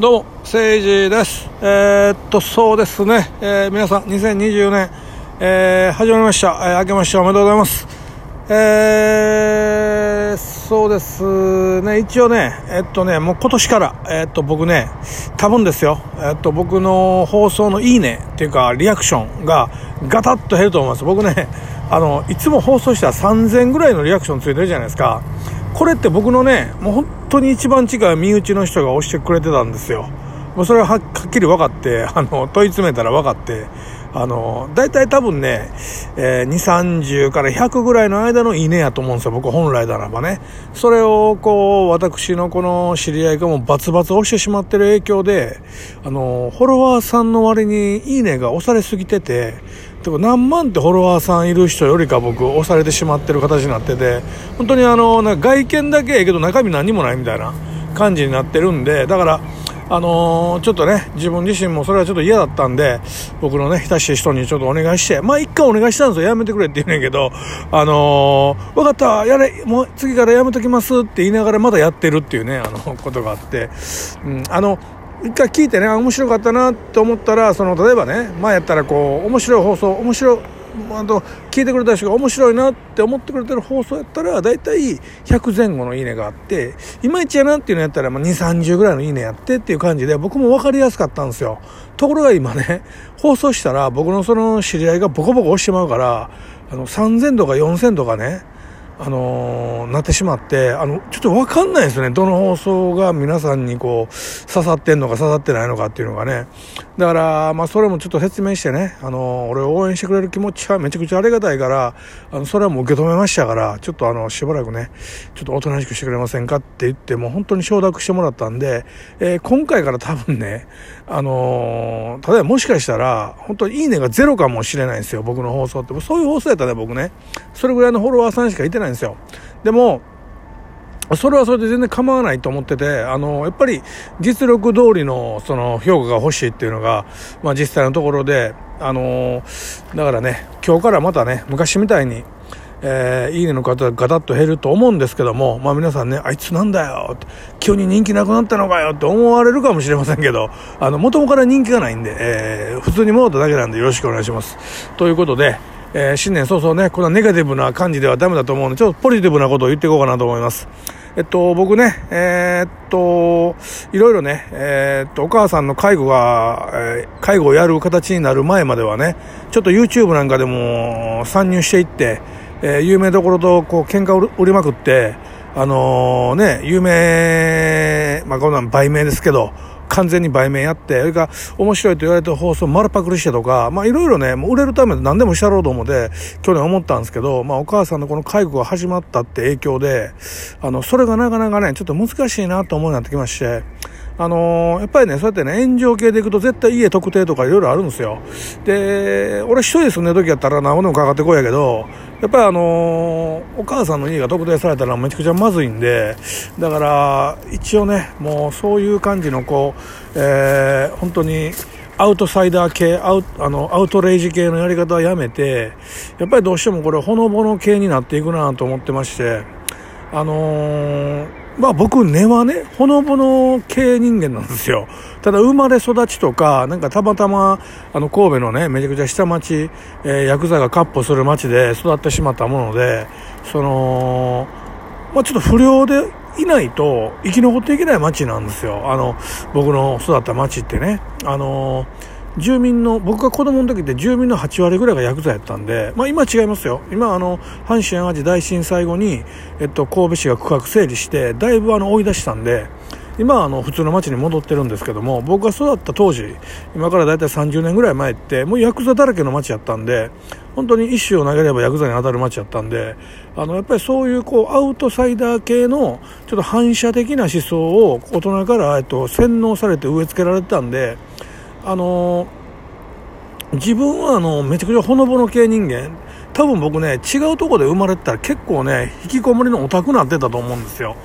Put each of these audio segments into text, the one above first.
どうも、誠治です。えーっと、そうですね、えー皆さん、2024年、えー始まりました。えー明けましておめでとうございます。えーそうですね、一応ね、えっとね、もう今年から、えっと、僕ね、多分ですよ、えっと、僕の放送のいいねっていうか、リアクションがガタッと減ると思います。僕ね、あの、いつも放送したら3000ぐらいのリアクションついてるじゃないですか。これって僕のね、もう本当に一番近い身内の人が押してくれてたんですよ。もうそれははっきり分かって、あの、問い詰めたら分かって、あの、大体多分ね、えー、2、30から100ぐらいの間のいいねやと思うんですよ、僕本来ならばね。それを、こう、私のこの知り合いがもうバツバツ押してしまってる影響で、あの、フォロワーさんの割にいいねが押されすぎてて、でも何万ってフォロワーさんいる人よりか僕押されてしまってる形になってて、本当にあの、なんか外見だけええけど中身何もないみたいな感じになってるんで、だから、あのーちょっとね、自分自身もそれはちょっと嫌だったんで、僕のね、親しい人にちょっとお願いして、まあ一回お願いしたんですよ、やめてくれって言うねんけど、あのー、分かった、やれ、もう次からやめときますって言いながらまだやってるっていうね、あの、ことがあって、うん、あの、一回聞いてね、面白かったなって思ったら、その、例えばね、前やったらこう、面白い放送、面白い、あと聞いてくれた人が面白いなって思ってくれてる放送やったら大体100前後のいいねがあっていまいちやなっていうのやったら2 3 0ぐらいのいいねやってっていう感じで僕も分かりやすかったんですよ。ところが今ね放送したら僕のその知り合いがボコボコ押してまうからあの3000とか4000とかねあのーなってしまって、あの、ちょっとわかんないですね。どの放送が皆さんにこう、刺さってんのか刺さってないのかっていうのがね。だから、まあ、それもちょっと説明してね、あのー俺を応援してくれる気持ちはめちゃくちゃありがたいから、あの、それはもう受け止めましたから、ちょっとあの、しばらくね、ちょっとおとなしくしてくれませんかって言って、もう本当に承諾してもらったんで、えー今回から多分ね、あの例えばもしかしたら、本当にいいねがゼロかもしれないんですよ、僕の放送って。そういう放送やったらね、僕ね、それぐらいのフォロワーさんしかいてないんですよ。でも、それはそれで全然構わないと思ってて、あの、やっぱり実力通りのその評価が欲しいっていうのが、まあ実際のところで、あの、だからね、今日からまたね、昔みたいに、えーいいねの方がガタッと減ると思うんですけども、まあ皆さんね、あいつなんだよ、急に人気なくなったのかよって思われるかもしれませんけど、あの、元々から人気がないんで、えー普通に戻っただけなんでよろしくお願いします。ということで、えー新年早々ね、こんなネガティブな感じではダメだと思うので、ちょっとポジティブなことを言っていこうかなと思います。えっと、僕ね、えーっと、いろいろね、えーっと、お母さんの介護が、えー介護をやる形になる前まではね、ちょっと YouTube なんかでも参入していって、えー有名どころとこう喧嘩を売りまくって、あのね、有名、まあこんなん売名ですけど、完全に売名やって、それか面白いと言われてる放送丸パクリしてとか、まあいろいろね、もう売れるためで何でもしたろうと思って、去年思ったんですけど、まあお母さんのこの介護が始まったって影響で、あの、それがなかなかね、ちょっと難しいなと思うようになってきまして、あのーやっぱりね、そうやってね、炎上系で行くと絶対家特定とかいろいろあるんですよ。で、俺一人で住んでる時やったら何でもかかってこいやけど、やっぱりあのーお母さんの家が特定されたらめちゃくちゃまずいんで、だから、一応ね、もうそういう感じのこう、えー本当に、アウトサイダー系、アウあのアウトレイジ系のやり方はやめて、やっぱりどうしてもこれ、ほのぼの系になっていくなと思ってまして、あのーまあ僕、根はね、ほのぼの系人間なんですよ。ただ生まれ育ちとか、なんかたまたま、あの神戸のね、めちゃくちゃ下町、えーヤクザが闊歩する町で育ってしまったもので、その、まあちょっと不良でいないと生き残っていけない町なんですよ。あの、僕の育った町ってね。あの住民の、僕が子供の時って住民の8割ぐらいがヤクザやったんで、まあ今違いますよ。今あの、阪神淡路大震災後に、えっと、神戸市が区画整理して、だいぶあの、追い出したんで、今はあの、普通の町に戻ってるんですけども、僕が育った当時、今からだいたい30年ぐらい前って、もうヤクザだらけの町やったんで、本当に一種を投げればヤクザに当たる町やったんで、あの、やっぱりそういうこう、アウトサイダー系の、ちょっと反射的な思想を大人から、えっと、洗脳されて植え付けられてたんで、あの自分はあのめちゃくちゃほのぼの系人間。多分僕ね違うとこで生まれてたら結構ね引きこもりのオタクになってたと思うんですよ。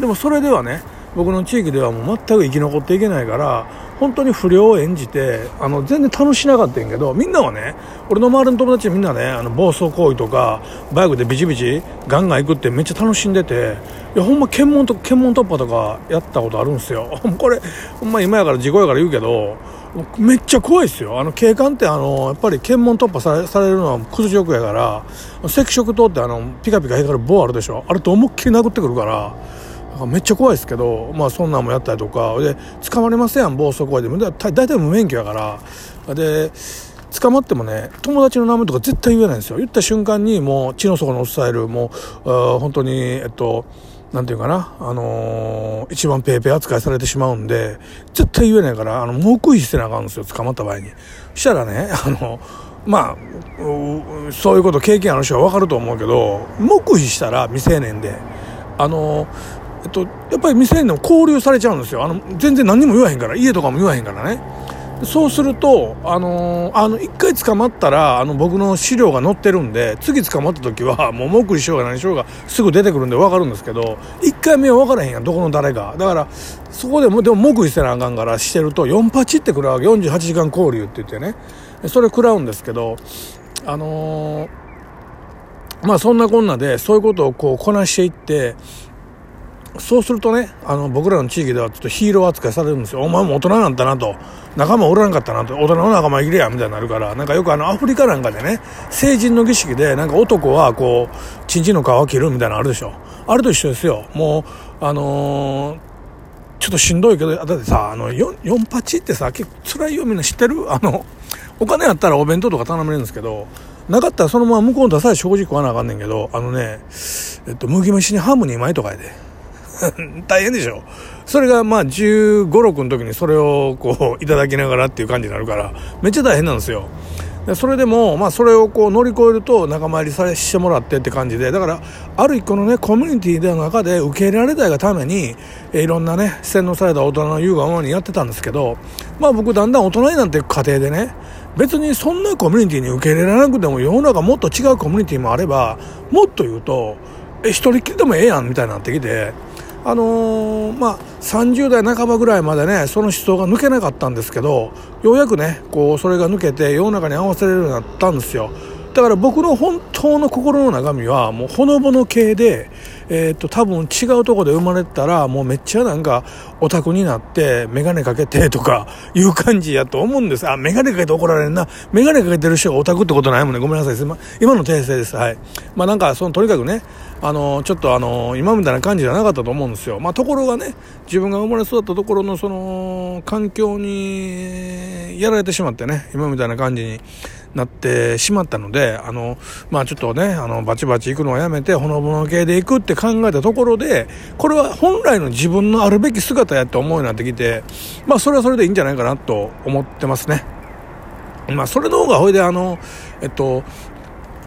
でもそれではね僕の地域ではもう全く生き残っていけないから本当に不良を演じてあの全然楽しなかったんやけどみんなはね俺の周りの友達みんなねあの暴走行為とかバイクでビチビチガンガン行くってめっちゃ楽しんでていやほんま検問と検問突破とかやったことあるんですよ。これほんま今やから事故やから言うけどめっちゃ怖いですよ。あの警官ってあのやっぱり検問突破されされるのは屈辱やから赤色灯ってあのピカピカ光る棒あるでしょ。あれと思いっきり殴ってくるからめっちゃ怖いですけど、まあ、そんなんもやったりとか。で捕まりませんやん暴走行為でも。だ大体無免許やから。で捕まってもね友達の名前とか絶対言えないんですよ。言った瞬間にもう血の底の伝えるもう本当にえっとなんていうかな、あのー、一番ペーペー扱いされてしまうんで、絶対言えないから、あの、黙秘してなあかんんですよ、捕まった場合に。したらね、あの、まあ、そういうこと経験ある人はわかると思うけど、黙秘したら未成年で、あのえっと、やっぱり未成年でも交流されちゃうんですよ。あの、全然何も言わへんから、家とかも言わへんからね。そうすると、あのー、あの、一回捕まったら、あの、僕の資料が載ってるんで、次捕まった時は、もう、目りしようが何しようが、すぐ出てくるんで分かるんですけど、一回目は分からへんやん、どこの誰が。だから、そこでも、でも、目りせなあかんからしてると、4パチって食らうわけ、48時間交流って言ってね。それ食らうんですけど、あのー、まあ、そんなこんなで、そういうことをこう、こなしていって、そうするとね、あの、僕らの地域ではちょっとヒーロー扱いされるんですよ。お前も大人なんだなと。仲間おらんかったなと。大人の仲間いれや、みたいになるから。なんかよくあの、アフリカなんかでね、成人の儀式で、なんか男はこう、チンチンの皮を切るみたいなのあるでしょ。あれと一緒ですよ。もう、あのー、ちょっとしんどいけど、だってさ、あの、4, 4パチってさ、結構辛いよみんな知ってる？あの、お金あったらお弁当とか頼めるんですけど、なかったらそのまま向こうの出さえ食事食わなあかんねんけど、あのね、えっと、麦飯にハム2枚とかやで。大変でしょそれがまあ15、6の時にそれをこういただきながらっていう感じになるから、めっちゃ大変なんですよ。それでも、まあそれをこう乗り越えると仲間入りされしてもらってって感じで、だからある一個のね、コミュニティの中で受け入れられたいがために、いろんなね、洗脳された大人の優雅ままにやってたんですけど、まあ僕だんだん大人になっていく過程でね、別にそんなコミュニティに受け入れられなくても世の中もっと違うコミュニティもあれば、もっと言うと、え、一人きりでもええやんみたいになってきて、あのー、まあ、30代半ばぐらいまでねその思想が抜けなかったんですけどようやくねこうそれが抜けて世の中に合わせれるようになったんですよ。だから僕の本当の心の中身はもうほのぼの系で、えー、っと多分違うとこで生まれたらもうめっちゃなんかオタクになって眼鏡かけてとかいう感じやと思うんです。あ眼鏡かけて怒られんな。眼鏡かけてる人がオタクってことないもんね。ごめんなさい。今の訂正です。はい。まあなんかそのとにかくねあのちょっとあの今みたいな感じじゃなかったと思うんですよ、まあ、ところがね自分が生まれ育ったところのその環境にやられてしまってね今みたいな感じに。なってしまったのであの、まあ、ちょっとねあのバチバチ行くのをやめてほのぼの系で行くって考えたところでこれは本来の自分のあるべき姿やって思うようになってきて、まあ、それはそれでいいんじゃないかなと思ってますね。まあ、それの方がほいであの、えっと、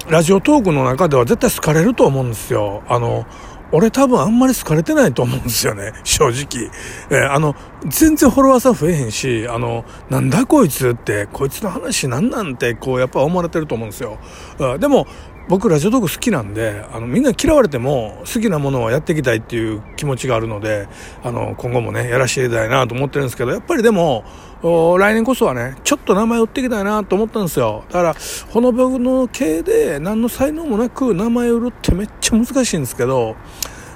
ラジオトークの中では絶対好かれると思うんですよ。あの、俺多分あんまり好かれてないと思うんですよね、正直。えー、あの、全然フォロワーさん増えへんし、あの、なんだこいつって、こいつの話なんなんて、こう、やっぱ思われてると思うんですよ。でも、僕ラジオトーク好きなんで、あの、みんな嫌われても好きなものをやっていきたいっていう気持ちがあるので、あの、今後もね、やらせていただきたいなと思ってるんですけど、やっぱりでも、来年こそはね、ちょっと名前売っていきたいなと思ったんですよ。だから、ほのぼの系で何の才能もなく名前売るってめっちゃ難しいんですけど、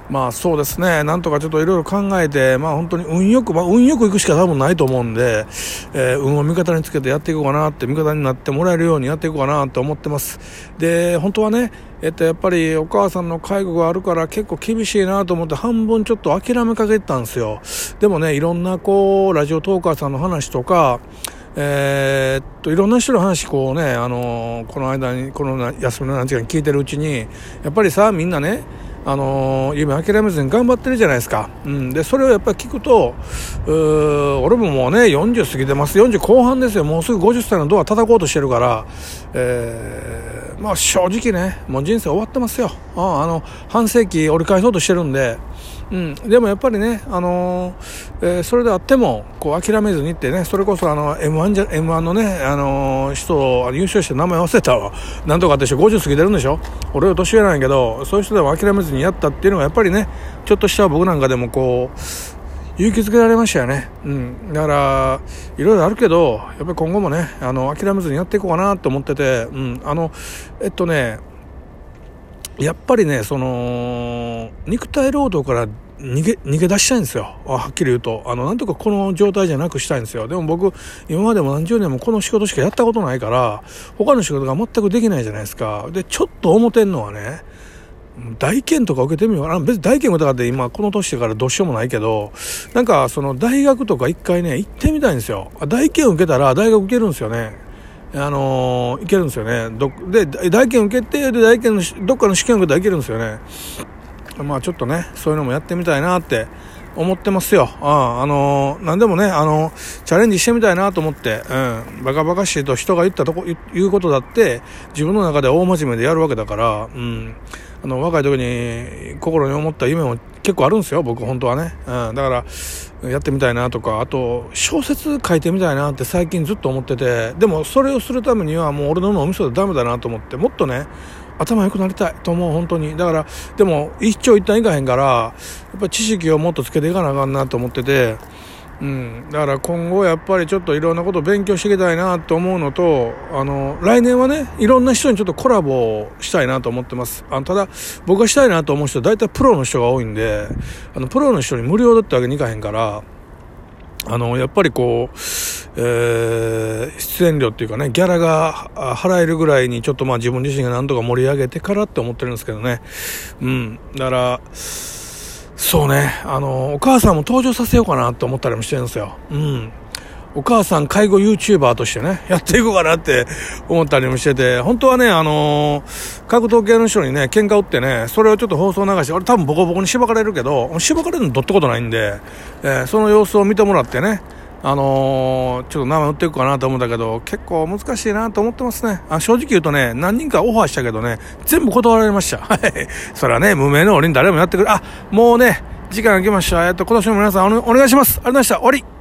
まあそうですね、なんとかちょっといろいろ考えて、まあ本当に運よく、まあ運よく行くしか多分ないと思うんで、えー、運を味方につけてやっていこうかなって、味方になってもらえるようにやっていこうかなと思ってます。で、本当はね、えっと、やっぱりお母さんの介護があるから結構厳しいなと思って半分ちょっと諦めかけてたんですよ。でもね、いろんなこう、ラジオトーカーさんの話とか、えー、っと、いろんな人の話、こうね、あのー、この間に、この休みの何時間に聞いてるうちに、やっぱりさ、みんなね、あのー、夢諦めずに頑張ってるじゃないですか。うん。で、それをやっぱり聞くと、う俺ももうね、40過ぎてます。40後半ですよ。もうすぐ50歳のドア叩こうとしてるから、えー、まあ正直ね、もう人生終わってますよ。ああの、半世紀折り返そうとしてるんで、うん、でもやっぱりね、あのー、えー、それであってもこう諦めずにってねそれこそあの m 1じゃ m 1のね、あのー、人優勝して名前忘れたわ。なんとかって50過ぎてるんでしょ。俺は年上なんやけどそういう人でも諦めずにやったっていうのがやっぱりねちょっとした僕なんかでもこう勇気づけられましたよね。うん。だから、いろいろあるけど、やっぱり今後もね、あの、諦めずにやっていこうかなと思ってて、うん。あの、えっとね、やっぱりね、その、肉体労働から逃げ、逃げ出したいんですよ。はっきり言うと。あの、なんとかこの状態じゃなくしたいんですよ。でも僕、今までも何十年もこの仕事しかやったことないから、他の仕事が全くできないじゃないですか。で、ちょっと思てんのはね、大検とか受けてみようかな。別に大検受けたかって今この年だからどうしようもないけど、なんかその大学とか一回ね、行ってみたいんですよ。大検受けたら大学受けるんですよね。あのー、いけるんですよね。どで、大検受けて、で、大検の、どっかの試験受けたらいけるんですよね。まあちょっとね、そういうのもやってみたいなって思ってますよ。ああのー、なんでもね、あのー、チャレンジしてみたいなと思って、うん、バカバカしいと人が言ったとこ、言うことだって、自分の中で大真面目でやるわけだから、うん、あの、若い時に心に思った夢も結構あるんですよ、僕本当はね。うん、だから、やってみたいなとか、あと、小説書いてみたいなって最近ずっと思ってて、でもそれをするためにはもう俺の脳みそでダメだなと思って、もっとね、頭良くなりたいと思う、本当に。だから、でも、一長一短いかへんから、やっぱ知識をもっとつけていかなあかんなと思ってて、うん、だから今後やっぱりちょっといろんなことを勉強していきたいなと思うのと、あの、来年はね、いろんな人にちょっとコラボしたいなと思ってます。あの、ただ、僕がしたいなと思う人大体プロの人が多いんで、あの、プロの人に無料だってわけにいかへんから、あの、やっぱりこう、えー、出演料っていうかね、ギャラが払えるぐらいにちょっとまあ自分自身がなんとか盛り上げてからって思ってるんですけどね。うん。だから、そうね、あの、お母さんも登場させようかなと思ったりもしてるんですよ。うん。お母さん介護 YouTuber としてね、やっていこうかなって思ったりもしてて、本当はね、あのー、格闘系の人にね、喧嘩打ってね、それをちょっと放送流して、俺多分ボコボコにしばかれるけど、しばかれるのどってことないんで、えー、その様子を見てもらってね、あのー、ちょっと名前売っていくかなと思うんだけど、結構難しいなと思ってますね。あ正直言うとね、何人かオファーしたけどね、全部断られました。はい。それはね、無名の俺に誰もやってくる、あ、もうね、時間が来ました。えっと、今年も皆さんお願いします。ありがとうございました。終わり。